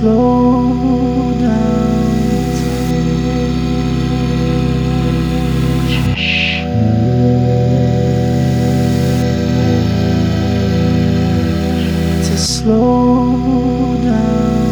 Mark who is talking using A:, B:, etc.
A: slow down. To slow down.